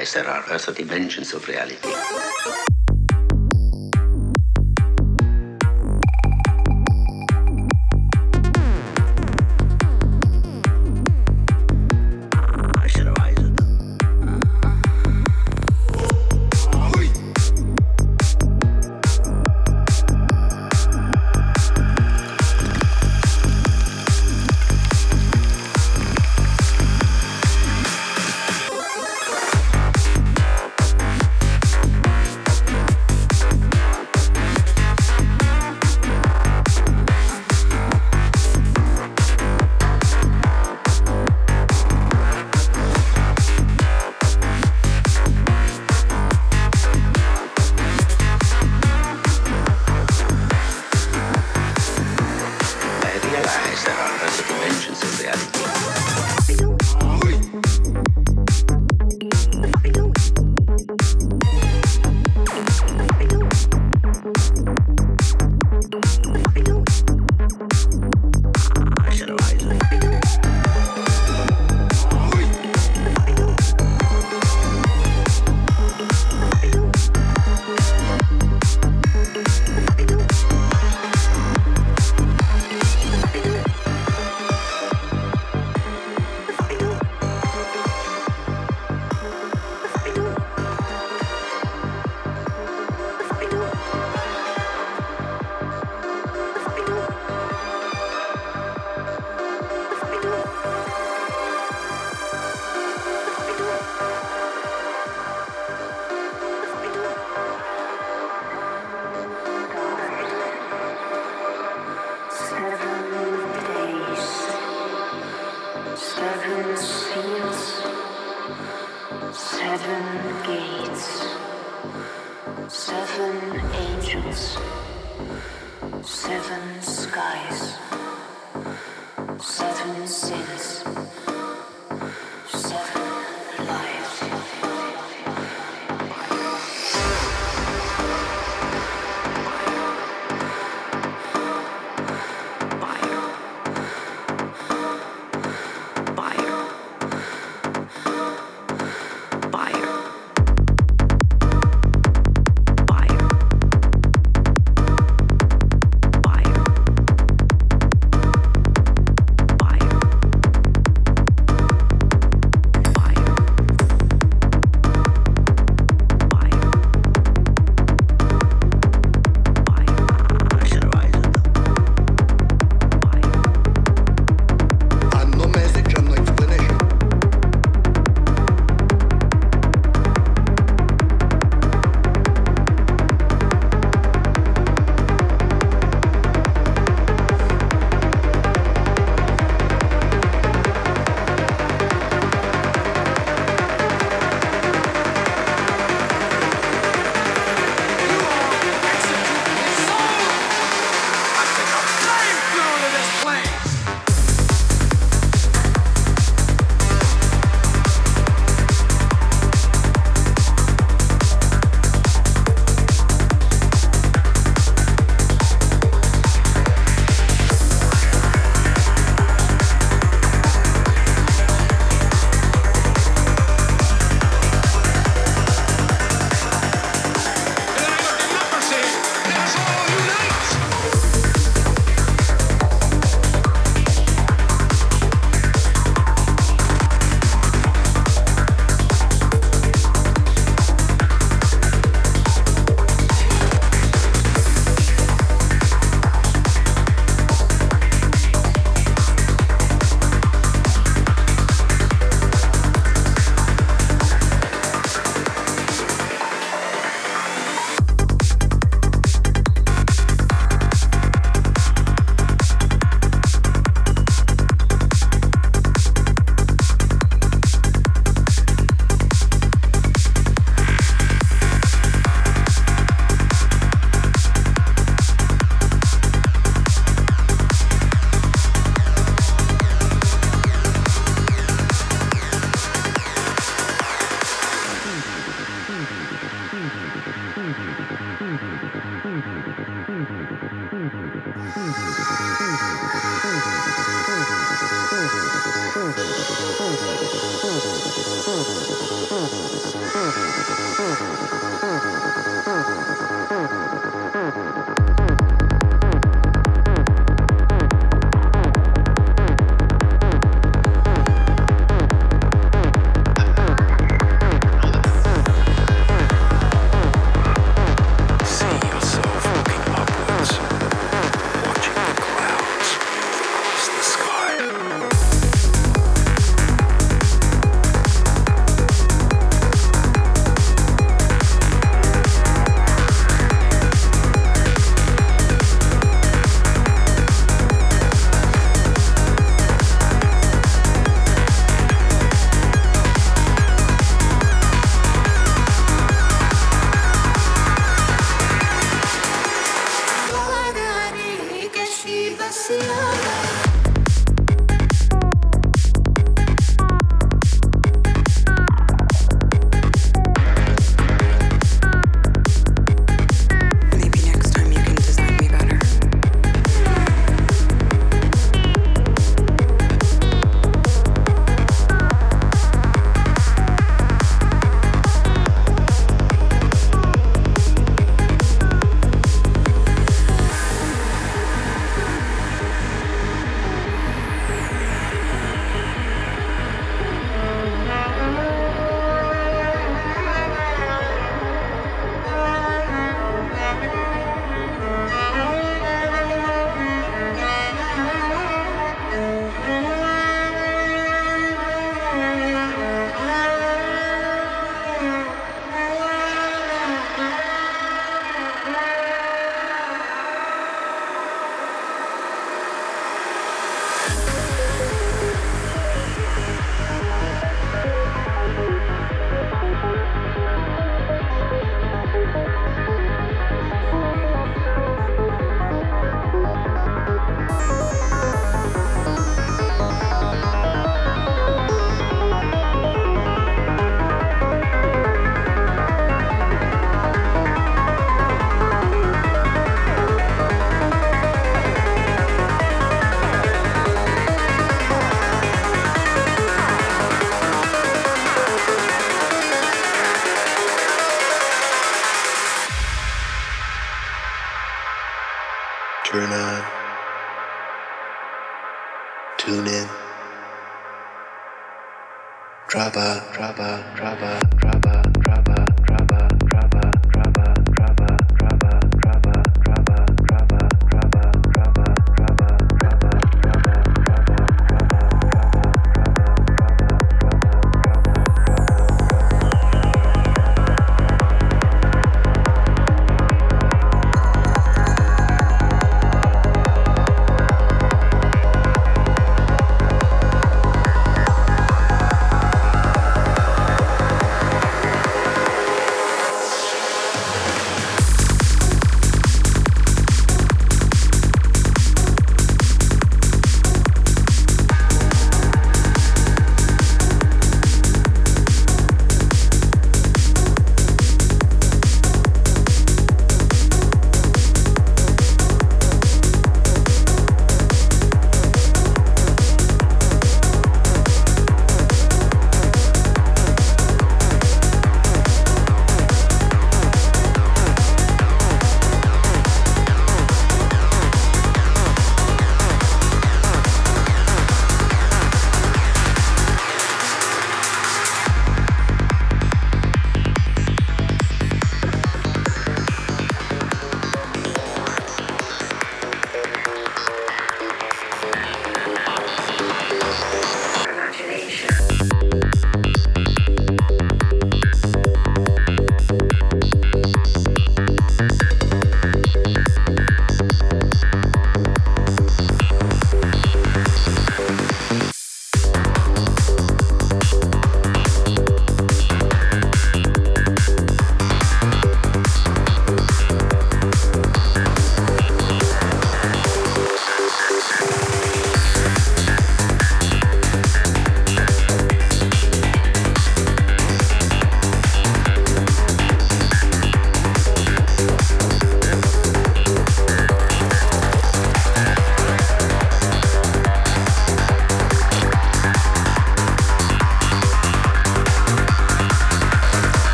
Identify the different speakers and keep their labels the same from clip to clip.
Speaker 1: Realize there are other dimensions of reality.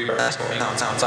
Speaker 2: we were exploring downtown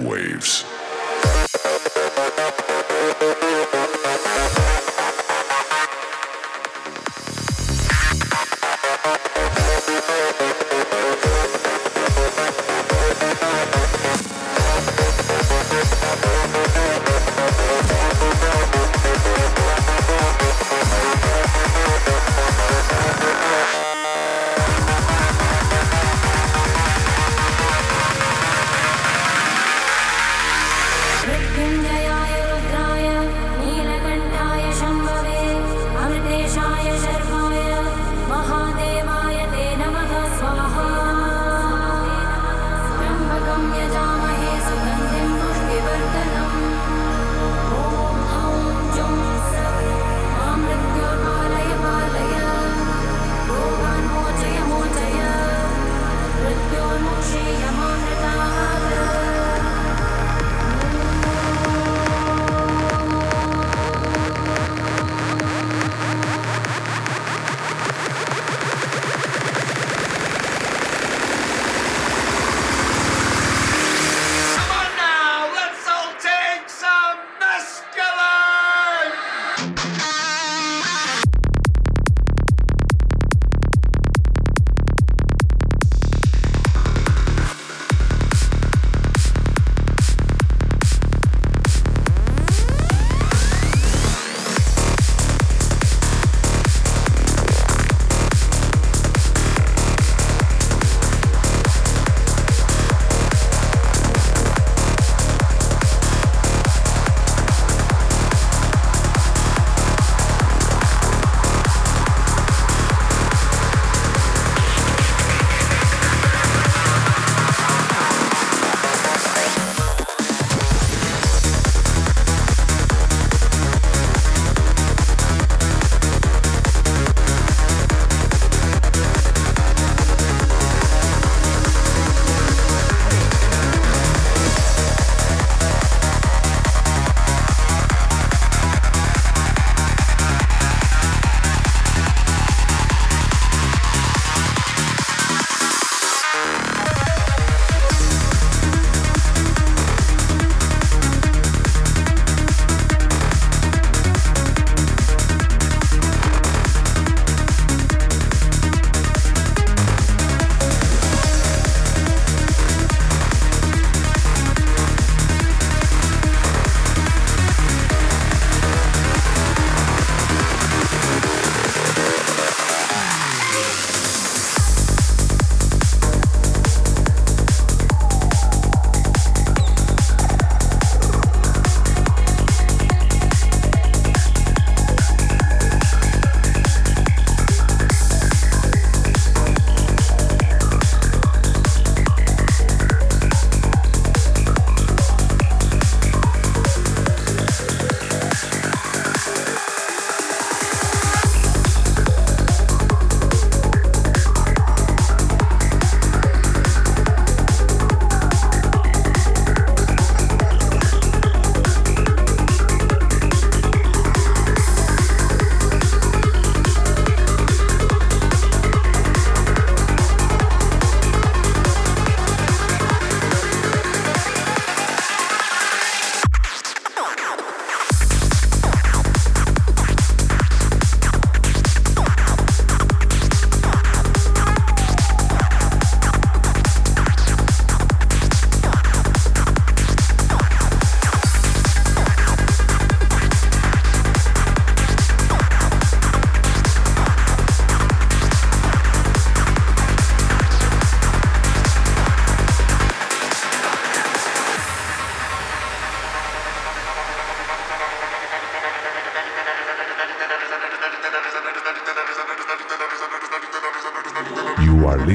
Speaker 3: waves.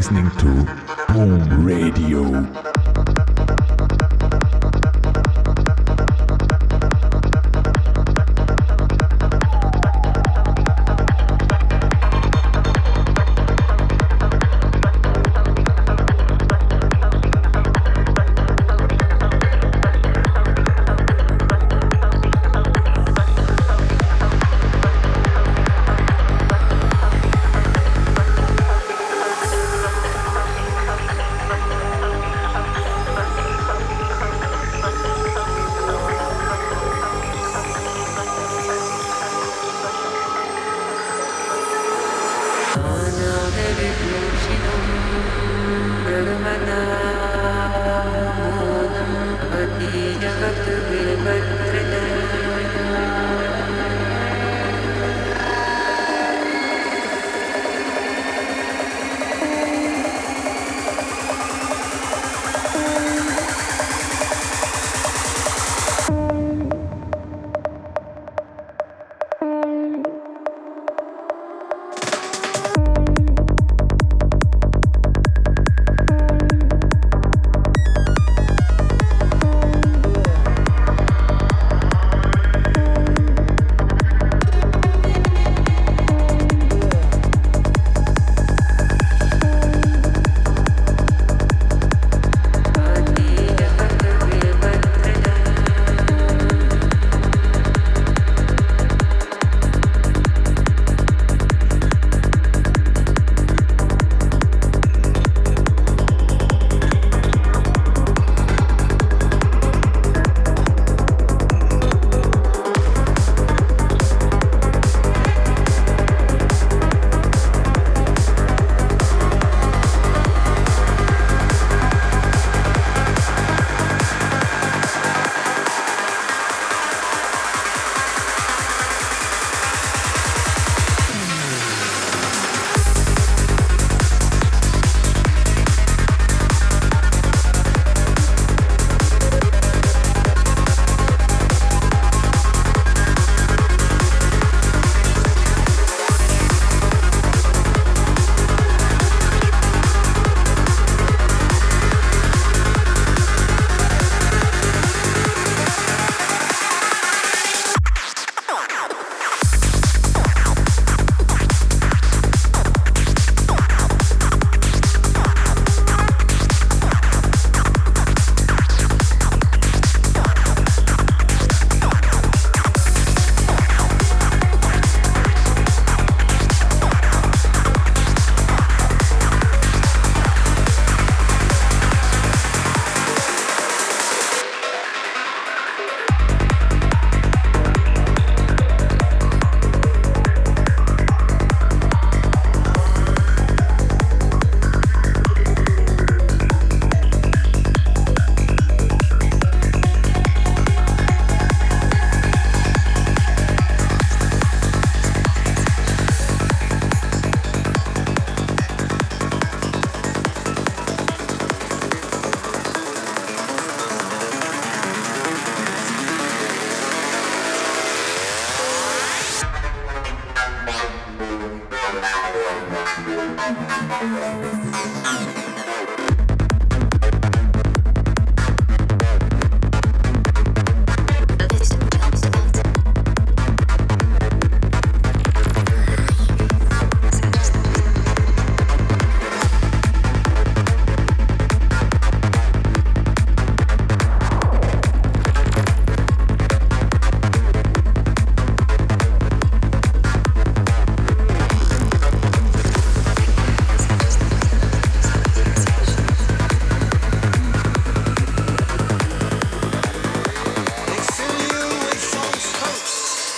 Speaker 4: Listening to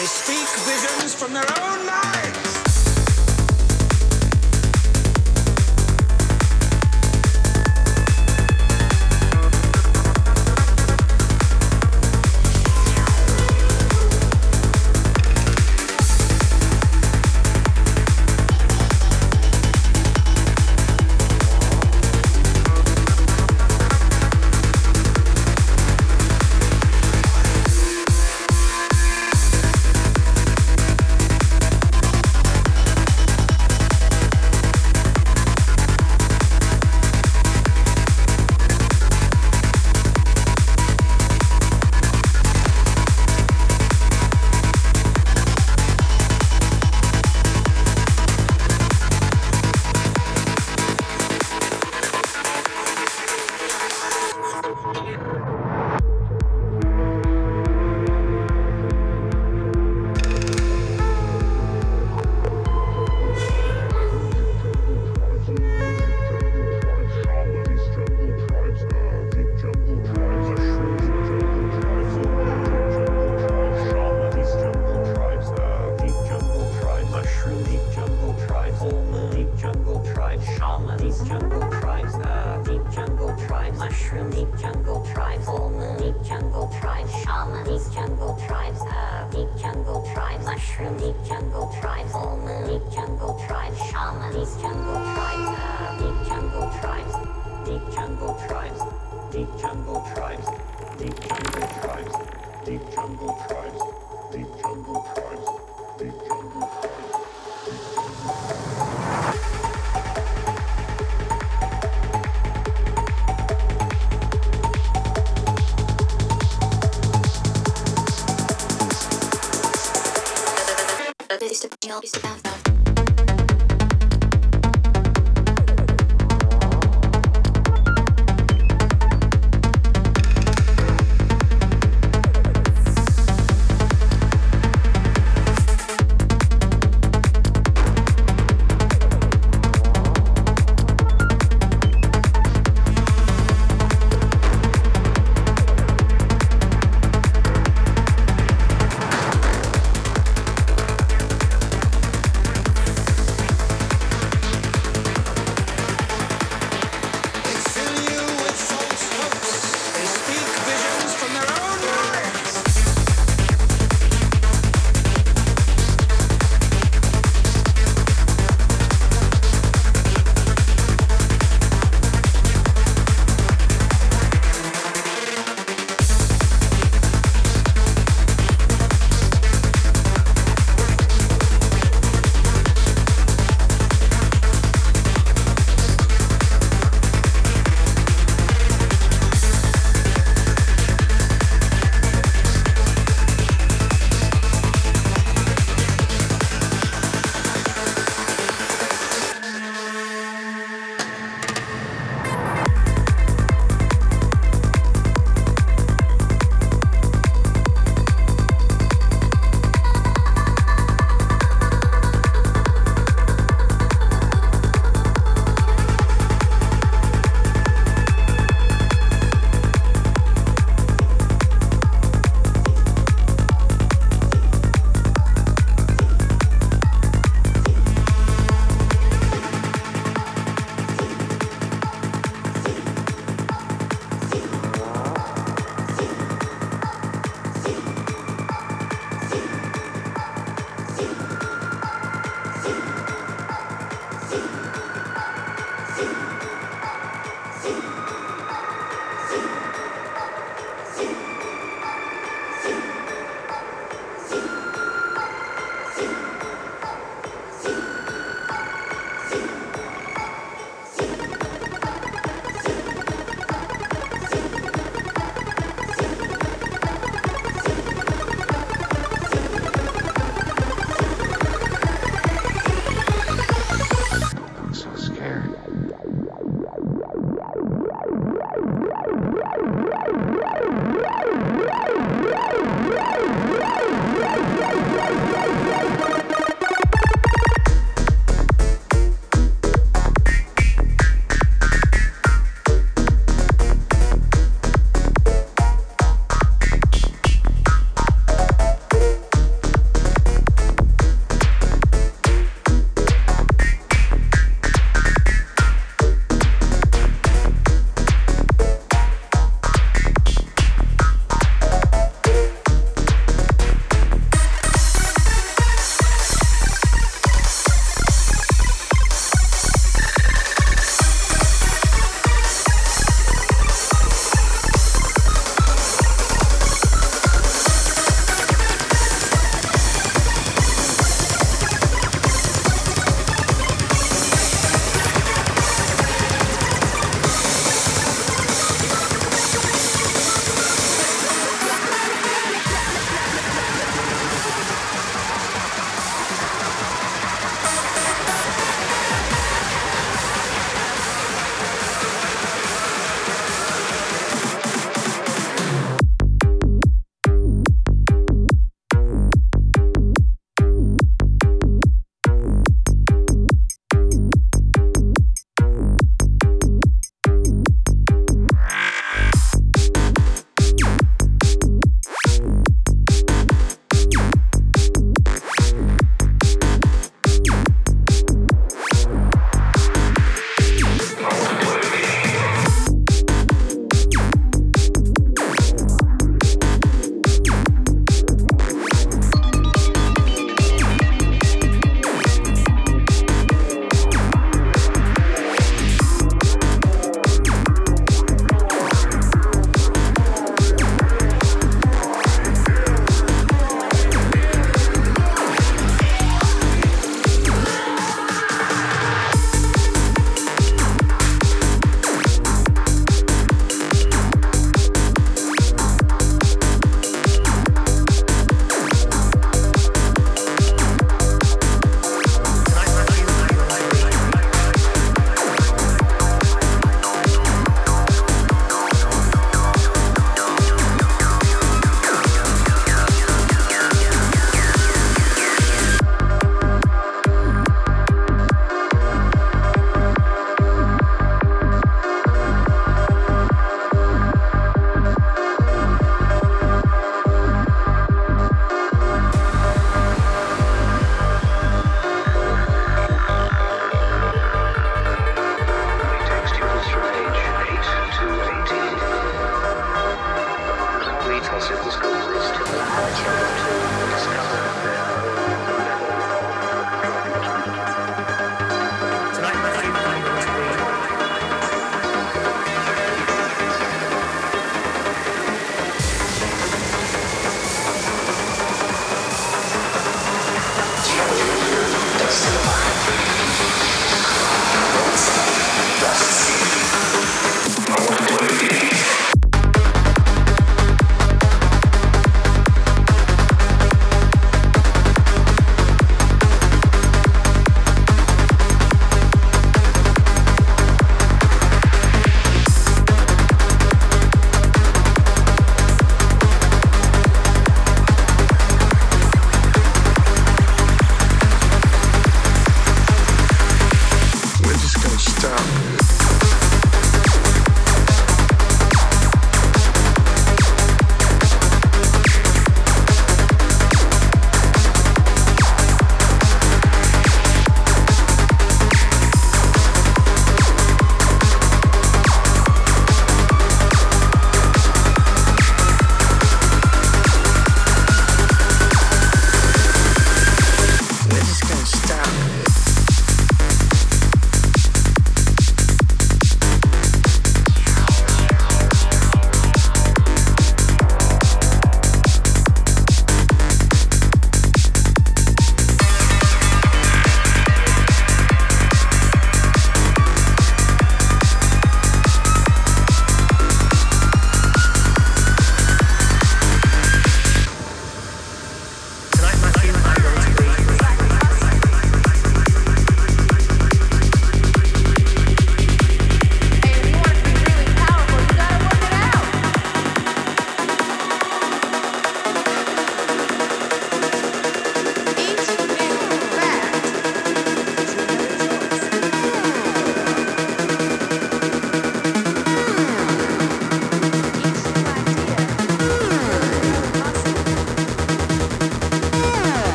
Speaker 1: They speak visions from their own
Speaker 5: minds.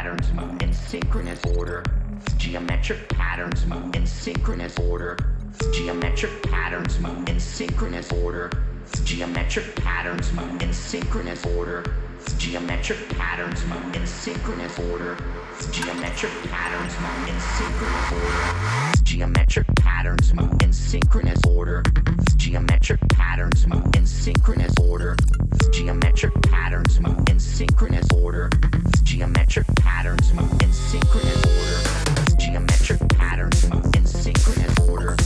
Speaker 5: Patterns move in synchronous order. Geometric patterns move in synchronous order. Geometric patterns move in synchronous order. Geometric patterns move in synchronous order. Geometric patterns move in synchronous order. Geometric patterns move in synchronous order. Geometric patterns move in synchronous order. Geometric patterns move in synchronous order. Geometric patterns move in synchronous order. Geometric patterns move in synchronous order. Geometric patterns move in synchronous order.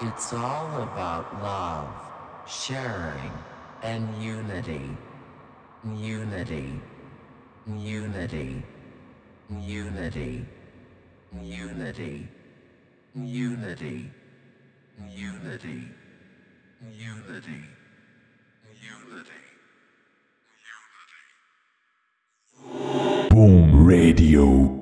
Speaker 3: It's all about love, sharing, and unity. Unity. Unity. Unity. Unity. Unity. Unity. Unity. Unity. Boom Radio.